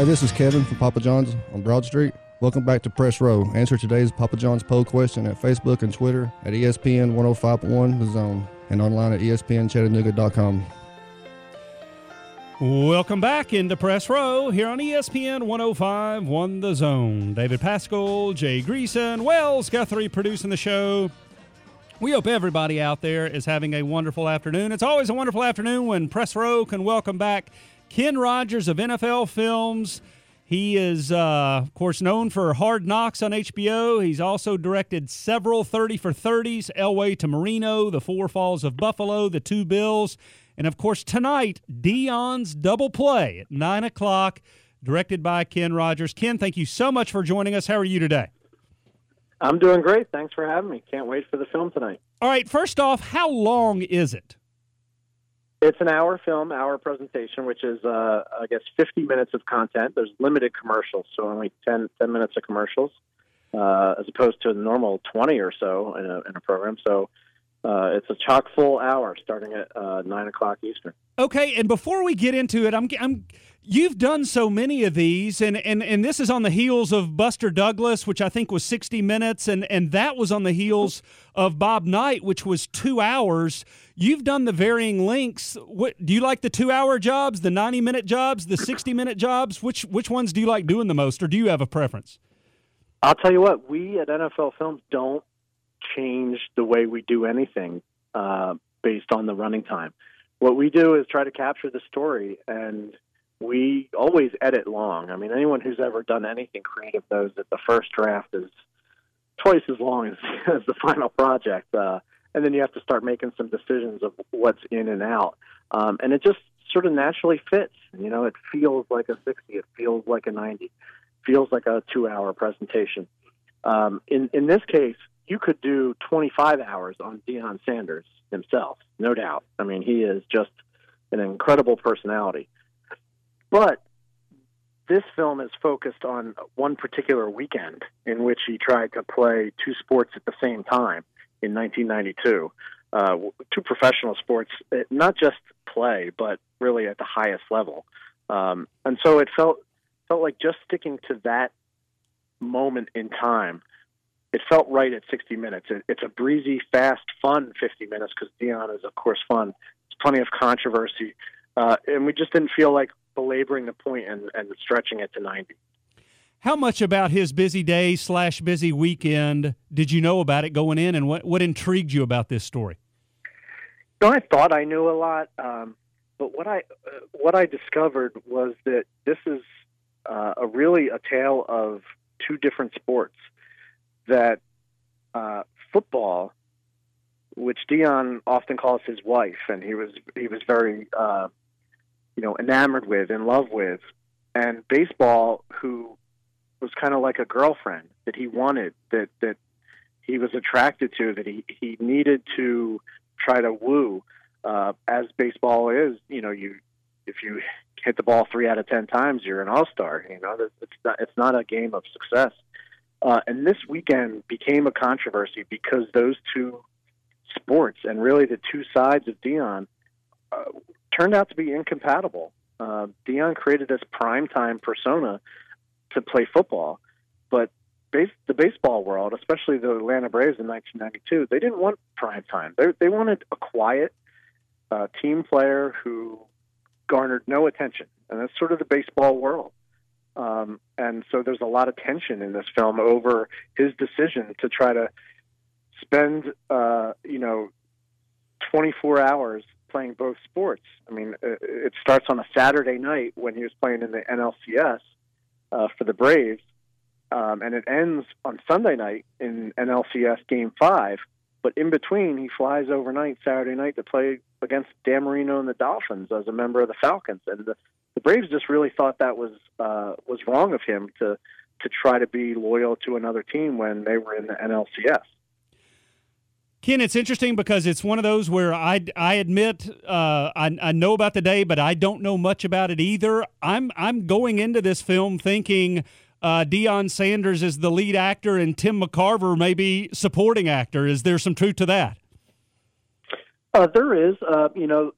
Hey, this is Kevin from Papa John's on Broad Street. Welcome back to Press Row. Answer today's Papa John's poll question at Facebook and Twitter at ESPN 1051 The Zone and online at ESPNChattanooga.com. Welcome back into Press Row here on ESPN 105 The Zone. David Pascal, Jay Greason, Wells Guthrie producing the show. We hope everybody out there is having a wonderful afternoon. It's always a wonderful afternoon when Press Row can welcome back Ken Rodgers of NFL Films. He is, uh, of course, known for Hard Knocks on HBO. He's also directed several 30 for 30s Elway to Marino, The Four Falls of Buffalo, The Two Bills, and of course, tonight, Deion's Double Play at 9 o'clock, directed by Ken Rodgers. Ken, thank you so much for joining us. How are you today? I'm doing great. Thanks for having me. Can't wait for the film tonight. All right, first off, how long is it? It's an hour film, hour presentation, which is, uh, I guess, 50 minutes of content. There's limited commercials, so only 10, 10 minutes of commercials, uh, as opposed to the normal 20 or so in a, in a program. So uh, it's a chock full hour starting at uh, 9 o'clock Eastern. Okay, and before we get into it, I'm, I'm you've done so many of these, and, and, and this is on the heels of Buster Douglas, which I think was 60 minutes, and, and that was on the heels of Bob Knight, which was two hours. You've done the varying lengths. What do you like the two hour jobs, the 90 minute jobs, the 60 minute jobs? Which which ones do you like doing the most, or do you have a preference? I'll tell you what, we at NFL Films don't change the way we do anything uh, based on the running time. What we do is try to capture the story, and we always edit long. I mean, anyone who's ever done anything creative knows that the first draft is twice as long as, as the final project. Uh, and then you have to start making some decisions of what's in and out. Um, and it just sort of naturally fits. You know, it feels like a 60, it feels like a 90, feels like a two hour presentation. Um, in, in this case, you could do 25 hours on Deion Sanders himself, no doubt. I mean, he is just an incredible personality. But this film is focused on one particular weekend in which he tried to play two sports at the same time in 1992. Uh, two professional sports, eh, not just play, but really at the highest level. Um, and so it felt felt like just sticking to that moment in time. It felt right at 60 minutes. It, it's a breezy, fast, fun 50 minutes because Deion is, of course, fun. There's plenty of controversy, uh, and we just didn't feel like belaboring the point and, and stretching it to 90. How much about his busy day slash busy weekend did you know about it going in, and what, what intrigued you about this story? You know, I thought I knew a lot, um, but what I uh, what I discovered was that this is uh, a really a tale of two different sports. That uh, football, which Deion often calls his wife, and he was he was very uh, you know enamored with, in love with, and baseball, who was kind of like a girlfriend that he wanted, that that he was attracted to, that he he needed to try to woo. Uh, as baseball is, you know, you if you hit the ball three out of ten times, you're an all star. You know, it's not it's not a game of success. Uh, and this weekend became a controversy because those two sports and really the two sides of Deion uh, turned out to be incompatible. Uh, Deion created this primetime persona to play football, but base, the baseball world, especially the Atlanta Braves in 1992, they didn't want prime time. They, they wanted a quiet uh, team player who garnered no attention, and that's sort of the baseball world. Um, and so there's a lot of tension in this film over his decision to try to spend, uh, you know, 24 hours playing both sports. I mean, it starts on a Saturday night when he was playing in the NLCS uh, for the Braves, um, and it ends on Sunday night in NLCS Game Five. But in between, he flies overnight Saturday night to play against Dan Marino and the Dolphins as a member of the Falcons, and the, the Braves just really thought that was uh, was wrong of him to to try to be loyal to another team when they were in the NLCS. Ken, it's interesting because it's one of those where I, I admit uh, I, I know about the day, but I don't know much about it either. I'm I'm going into this film thinking uh, Deion Sanders is the lead actor and Tim McCarver maybe supporting actor. Is there some truth to that? Uh, there is. Uh, you know,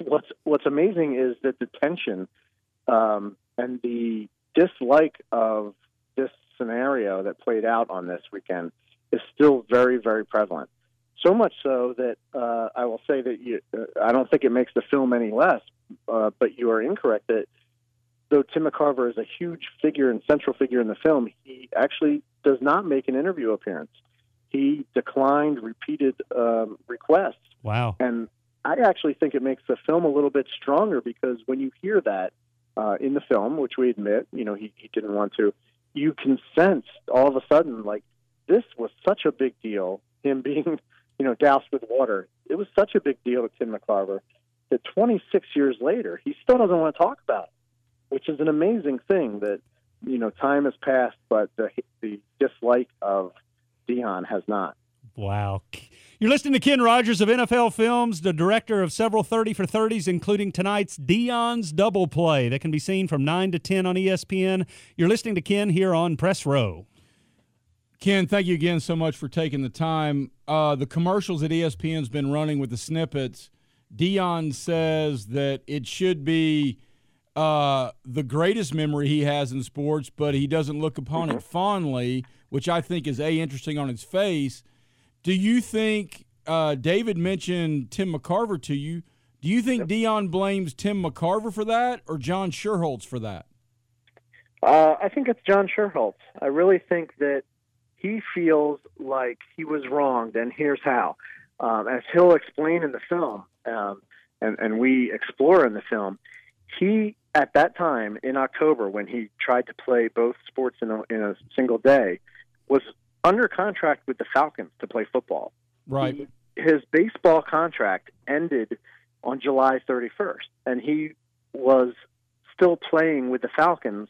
what's what's amazing is that the tension um, and the dislike of this scenario that played out on this weekend is still very, very prevalent. So much so that uh, I will say that you, uh, I don't think it makes the film any less, uh, but you are incorrect that though Tim McCarver is a huge figure and central figure in the film, he actually does not make an interview appearance. He declined repeated um, requests. Wow. And I actually think it makes the film a little bit stronger because when you hear that uh, in the film, which we admit, you know, he, he didn't want to, you can sense all of a sudden, like, this was such a big deal, him being, you know, doused with water. It was such a big deal to Tim McCarver that 26 years later, he still doesn't want to talk about it, which is an amazing thing that, you know, time has passed, but the, the dislike of Deion has not. Wow. You're listening to Ken Rodgers of NFL Films, the director of several 30 for 30s, including tonight's Deion's Double Play that can be seen from 9 to 10 on ESPN. You're listening to Ken here on Press Row. Ken, thank you again so much for taking the time. Uh, the commercials that ESPN's been running with the snippets, Deion says that it should be uh, the greatest memory he has in sports, but he doesn't look upon it fondly, which I think is a interesting on its face. Do you think uh, David mentioned Tim McCarver to you? Do you think Deion blames Tim McCarver for that or John Schuerholz for that? Uh, I think it's John Schuerholz. I really think that he feels like he was wronged, and here's how. Um, as he'll explain in the film, um, and, and we explore in the film, he at that time in October when he tried to play both sports in a, in a single day was under contract with the Falcons to play football. Right. He, his baseball contract ended on July 31st, and he was still playing with the Falcons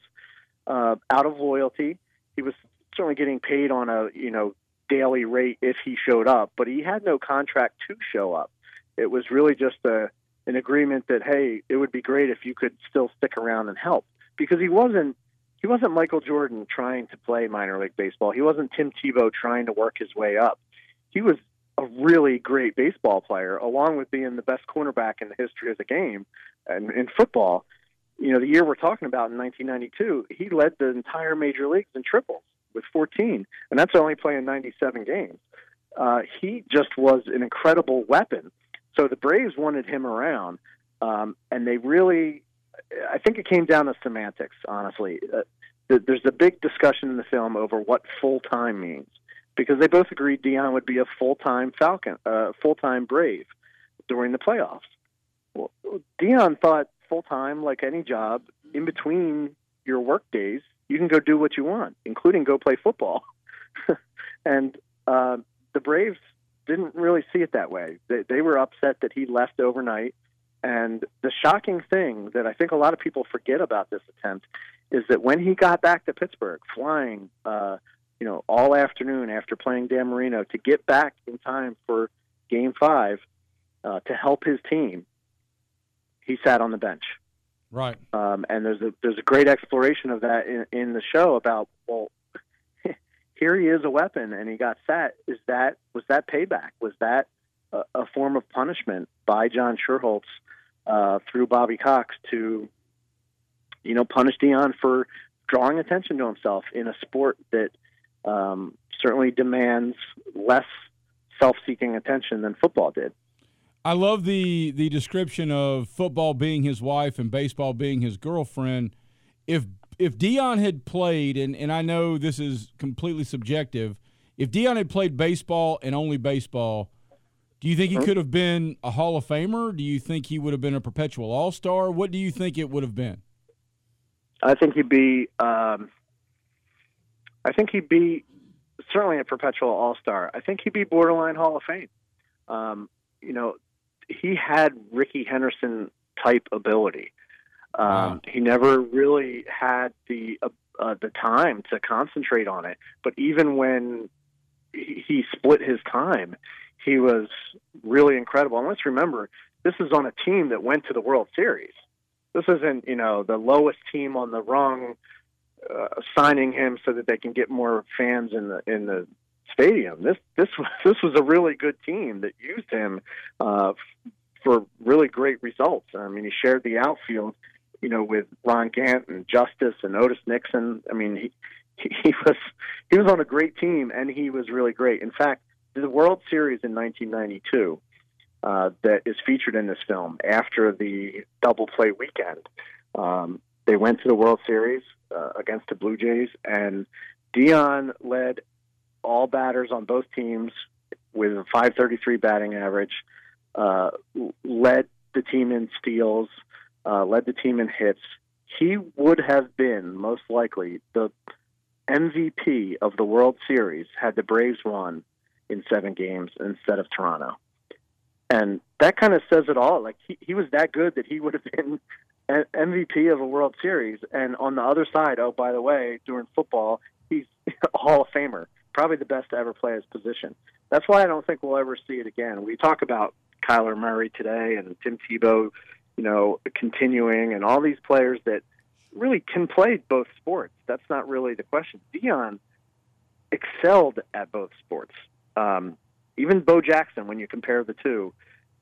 uh, out of loyalty. He was certainly getting paid on a you know daily rate if he showed up, but he had no contract to show up. It was really just a an agreement that hey, it would be great if you could still stick around and help because he wasn't he wasn't Michael Jordan trying to play minor league baseball. He wasn't Tim Tebow trying to work his way up. He was a really great baseball player, along with being the best cornerback in the history of the game and in football. You know, the year we're talking about in 1992, he led the entire major leagues in triples with 14, and that's only playing 97 games. Uh, he just was an incredible weapon. So the Braves wanted him around, um, and they really, I think it came down to semantics, honestly. Uh, there's a big discussion in the film over what full time means because they both agreed Deion would be a full time Falcon, uh, full time Brave during the playoffs. Well, Deion thought full time, like any job, in between your work days, you can go do what you want, including go play football. and uh, the Braves didn't really see it that way. They, they were upset that he left overnight. And the shocking thing that I think a lot of people forget about this attempt is that when he got back to Pittsburgh, flying, uh, you know, all afternoon after playing Dan Marino to get back in time for Game Five uh, to help his team, he sat on the bench. Right. Um, and there's a there's a great exploration of that in, in the show about well, here he is a weapon and he got sat. Is that was that payback? Was that a, form of punishment by John Schuerholz uh, through Bobby Cox to you know punish Deion for drawing attention to himself in a sport that um, certainly demands less self-seeking attention than football did. I love the the description of football being his wife and baseball being his girlfriend. If if Deion had played, and, and I know this is completely subjective, if Deion had played baseball and only baseball, do you think he could have been a Hall of Famer? Do you think he would have been a perpetual All Star? What do you think it would have been? I think he'd be. Um, I think he'd be certainly a perpetual All Star. I think he'd be borderline Hall of Fame. Um, you know, he had Rickey Henderson type ability. Um, wow. He never really had the uh, uh, the time to concentrate on it. But even when he, he split his time, he was really incredible. And let's remember, this is on a team that went to the World Series. This isn't, you know, the lowest team on the rung uh, signing him so that they can get more fans in the in the stadium. This this this was a really good team that used him uh, for really great results. I mean, he shared the outfield you know, with Ron Gant and Justice and Otis Nixon. I mean, he he was he was on a great team, and he was really great. In fact, the World Series in 1992 uh, that is featured in this film after the double play weekend. Um, they went to the World Series uh, against the Blue Jays, and Deion led all batters on both teams with a 533 batting average, uh, led the team in steals, uh, led the team in hits. He would have been most likely the MVP of the World Series had the Braves won in seven games instead of Toronto. And that kind of says it all. Like he, he was that good that he would have been MVP of a World Series. And on the other side, oh, by the way, during football, he's a Hall of Famer, probably the best to ever play his position. That's why I don't think we'll ever see it again. We talk about Kyler Murray today and Tim Tebow, you know, continuing, and all these players that really can play both sports. That's not really the question. Deion excelled at both sports. Um, even Bo Jackson, when you compare the two,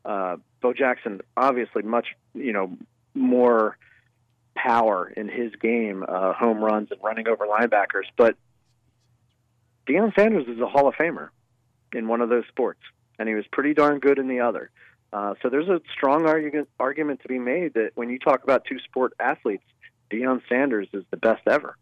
uh, Bo Jackson obviously much you know more power in his game, uh, home runs and running over linebackers. But Deion Sanders is a Hall of Famer in one of those sports, and he was pretty darn good in the other. Uh, so there's a strong argument argument to be made that when you talk about two sport athletes, Deion Sanders is the best ever.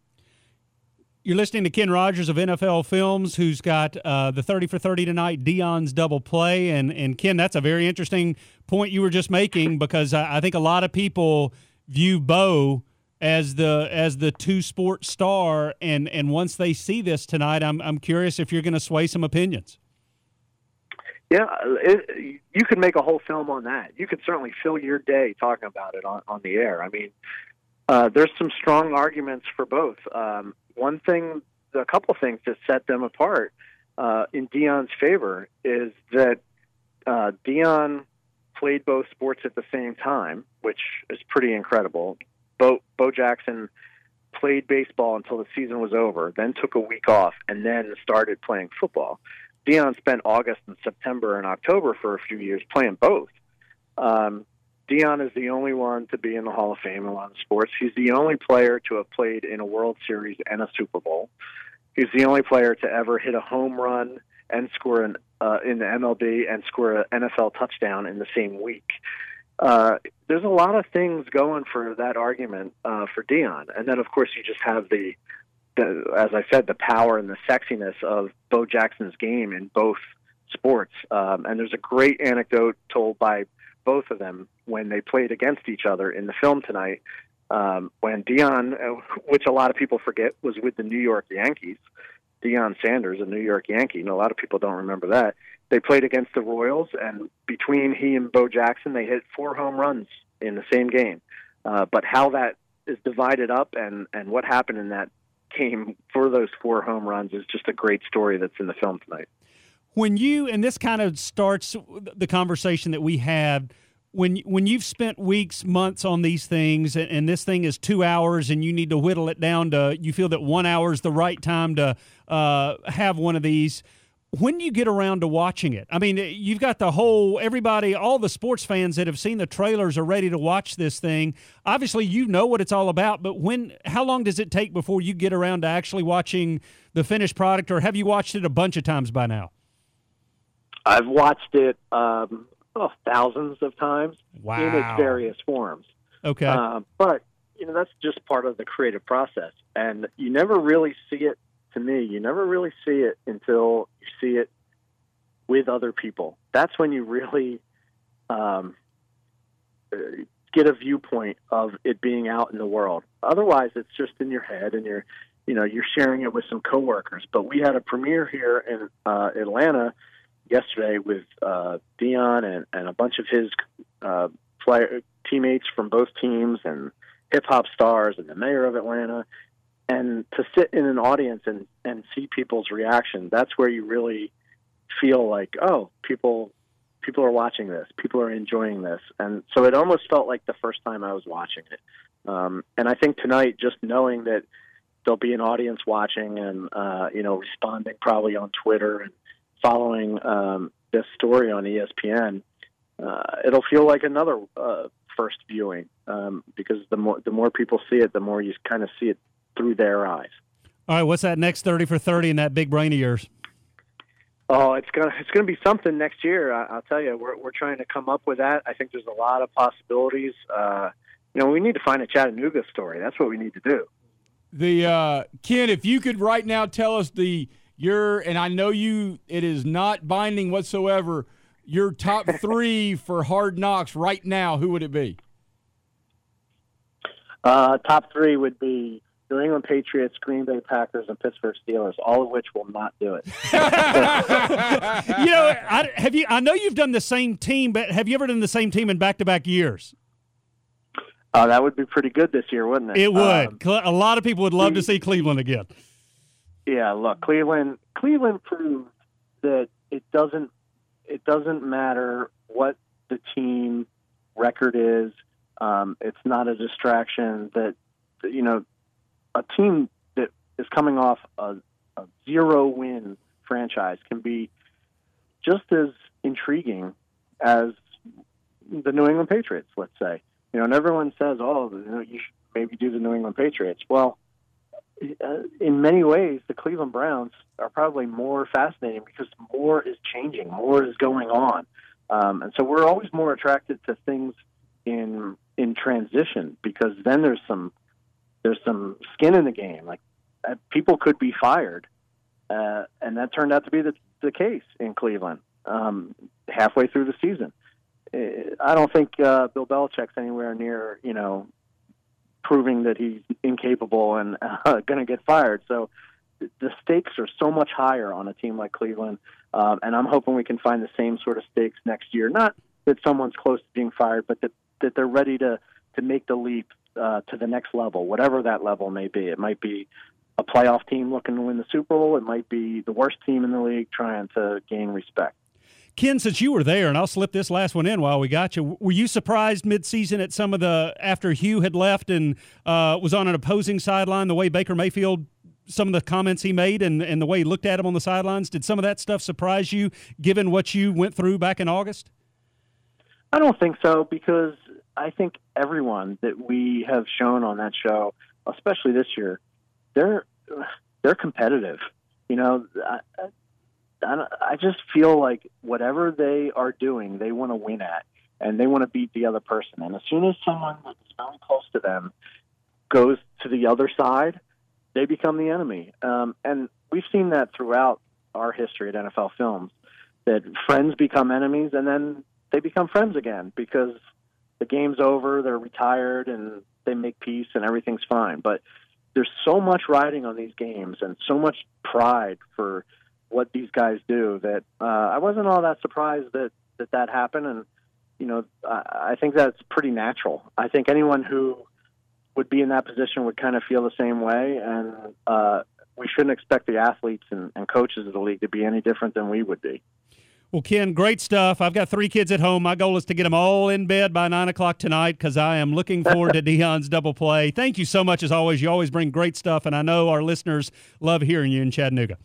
You're listening to Ken Rodgers of NFL Films, who's got uh, the 30 for 30 tonight, Deion's double play. And, and Ken, that's a very interesting point you were just making because I, I think a lot of people view Bo as the as the two sport star and and once they see this tonight I'm I'm curious if you're going to sway some opinions. Yeah, it, you could make a whole film on that. You could certainly fill your day talking about it on on the air. I mean, uh, there's some strong arguments for both. Um, one thing, a couple things that set them apart uh, in Deion's favor is that uh, Deion played both sports at the same time, which is pretty incredible. Bo, Bo Jackson played baseball until the season was over, then took a week off, and then started playing football. Deion spent August and September and October for a few years playing both. Um, Deion is the only one to be in the Hall of Fame in a lot of sports. He's the only player to have played in a World Series and a Super Bowl. He's the only player to ever hit a home run and score an, uh, in the MLB and score an NFL touchdown in the same week. Uh, there's a lot of things going for that argument uh, for Deion, and then of course you just have the, the, as I said, the power and the sexiness of Bo Jackson's game in both sports. Um, and there's a great anecdote told by both of them when they played against each other in the film tonight. Um, when Deion, uh, which a lot of people forget, was with the New York Yankees. Deion Sanders, a New York Yankee, and a lot of people don't remember that. They played against the Royals, and between he and Bo Jackson, they hit four home runs in the same game. Uh, but how that is divided up and and what happened in that game for those four home runs is just a great story that's in the film tonight when you and this kind of starts the conversation that we had when when you've spent weeks months on these things and, and, this thing is two hours and you need to whittle it down to you feel that one hour is the right time to uh, have one of these when do you get around to watching it? I mean you've got the whole everybody all the sports fans that have seen the trailers are ready to watch this thing. Obviously you know what it's all about but when how long does it take before you get around to actually watching the finished product or have you watched it a bunch of times by now I've watched it um, oh, thousands of times wow. in its various forms. Okay, uh, but you know that's just part of the creative process, and you never really see it. To me, you never really see it until you see it with other people. That's when you really um, uh, get a viewpoint of it being out in the world. Otherwise, it's just in your head, and you're, you know, you're sharing it with some coworkers. But we had a premiere here in uh, Atlanta yesterday with uh, Deion and, and a bunch of his uh, player, teammates from both teams and hip hop stars and the mayor of Atlanta. And to sit in an audience and, and see people's reaction, that's where you really feel like, oh, people people are watching this, people are enjoying this, and so it almost felt like the first time I was watching it. Um, and I think tonight, just knowing that there'll be an audience watching and uh, you know responding probably on Twitter and following um, this story on ESPN, uh, it'll feel like another uh, first viewing um, because the more the more people see it, the more you kind of see it through their eyes. All right, what's that next thirty for thirty in that big brain of yours? Oh, it's gonna it's gonna be something next year. I, will tell you, we're we're trying to come up with that. I think there's a lot of possibilities. Uh, you know, we need to find a Chattanooga story. That's what we need to do. The uh, Ken, if you could right now tell us the your and I know you, it is not binding whatsoever. Your top three for Hard Knocks right now, who would it be? Uh, top three would be New England Patriots, Green Bay Packers, and Pittsburgh Steelers, all of which will not do it. you know, I, have you? I know you've done the same team, but have you ever done the same team in back-to-back years? Uh, that would be pretty good this year, wouldn't it? It would. Um, a lot of people would love to see Cleveland again. Yeah, look, Cleveland. Cleveland proved that it doesn't. It doesn't matter what the team record is. Um, it's not a distraction. That you know, a team that is coming off a, a zero win franchise can be just as intriguing as the New England Patriots, let's say. You know, and everyone says, "Oh, you, know, you should maybe do the New England Patriots." Well, in many ways, the Cleveland Browns are probably more fascinating because more is changing, more is going on, um, and so we're always more attracted to things in in transition because then there's some there's some skin in the game. Like uh, people could be fired, uh, and that turned out to be the, the case in Cleveland um, halfway through the season. Uh, I don't think uh, Bill Belichick's anywhere near you know proving that he's incapable and uh, going to get fired. So the stakes are so much higher on a team like Cleveland, um, and I'm hoping we can find the same sort of stakes next year. Not that someone's close to being fired, but that that they're ready to to make the leap uh, to the next level, whatever that level may be. It might be a playoff team looking to win the Super Bowl. It might be the worst team in the league trying to gain respect. Ken, since you were there, and I'll slip this last one in while we got you, were you surprised midseason at some of the after Hugh had left and uh, was on an opposing sideline, the way Baker Mayfield, some of the comments he made, and, and the way he looked at him on the sidelines? Did some of that stuff surprise you, given what you went through back in August? I don't think so because I think everyone that we have shown on that show, especially this year, they're they're competitive. You know, I, I, just feel like whatever they are doing, they want to win at, and they want to beat the other person. And as soon as someone that's very close to them goes to the other side, they become the enemy. Um, and we've seen that throughout our history at NFL Films, that friends become enemies, and then they become friends again because the game's over, they're retired, and they make peace, and everything's fine. But there's so much riding on these games, and so much pride for what these guys do that uh, I wasn't all that surprised that that that happened, and you know I, I think that's pretty natural. I think anyone who would be in that position would kind of feel the same way, and uh, we shouldn't expect the athletes and, and coaches of the league to be any different than we would be. Well, Ken, great stuff. I've got three kids at home. My goal is to get them all in bed by nine o'clock tonight because I am looking forward to Deion's double play. Thank you so much as always. You always bring great stuff, and I know our listeners love hearing you in Chattanooga.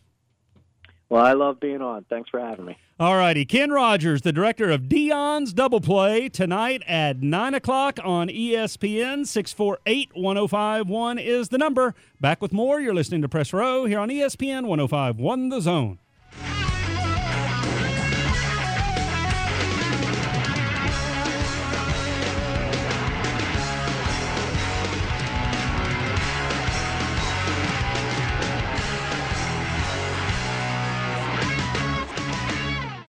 Well, I love being on. Thanks for having me. All righty. Ken Rodgers, the director of Deion's Double Play, tonight at 9 o'clock on ESPN. 648 1051 is the number. Back with more. You're listening to Press Row here on ESPN 1051 The Zone.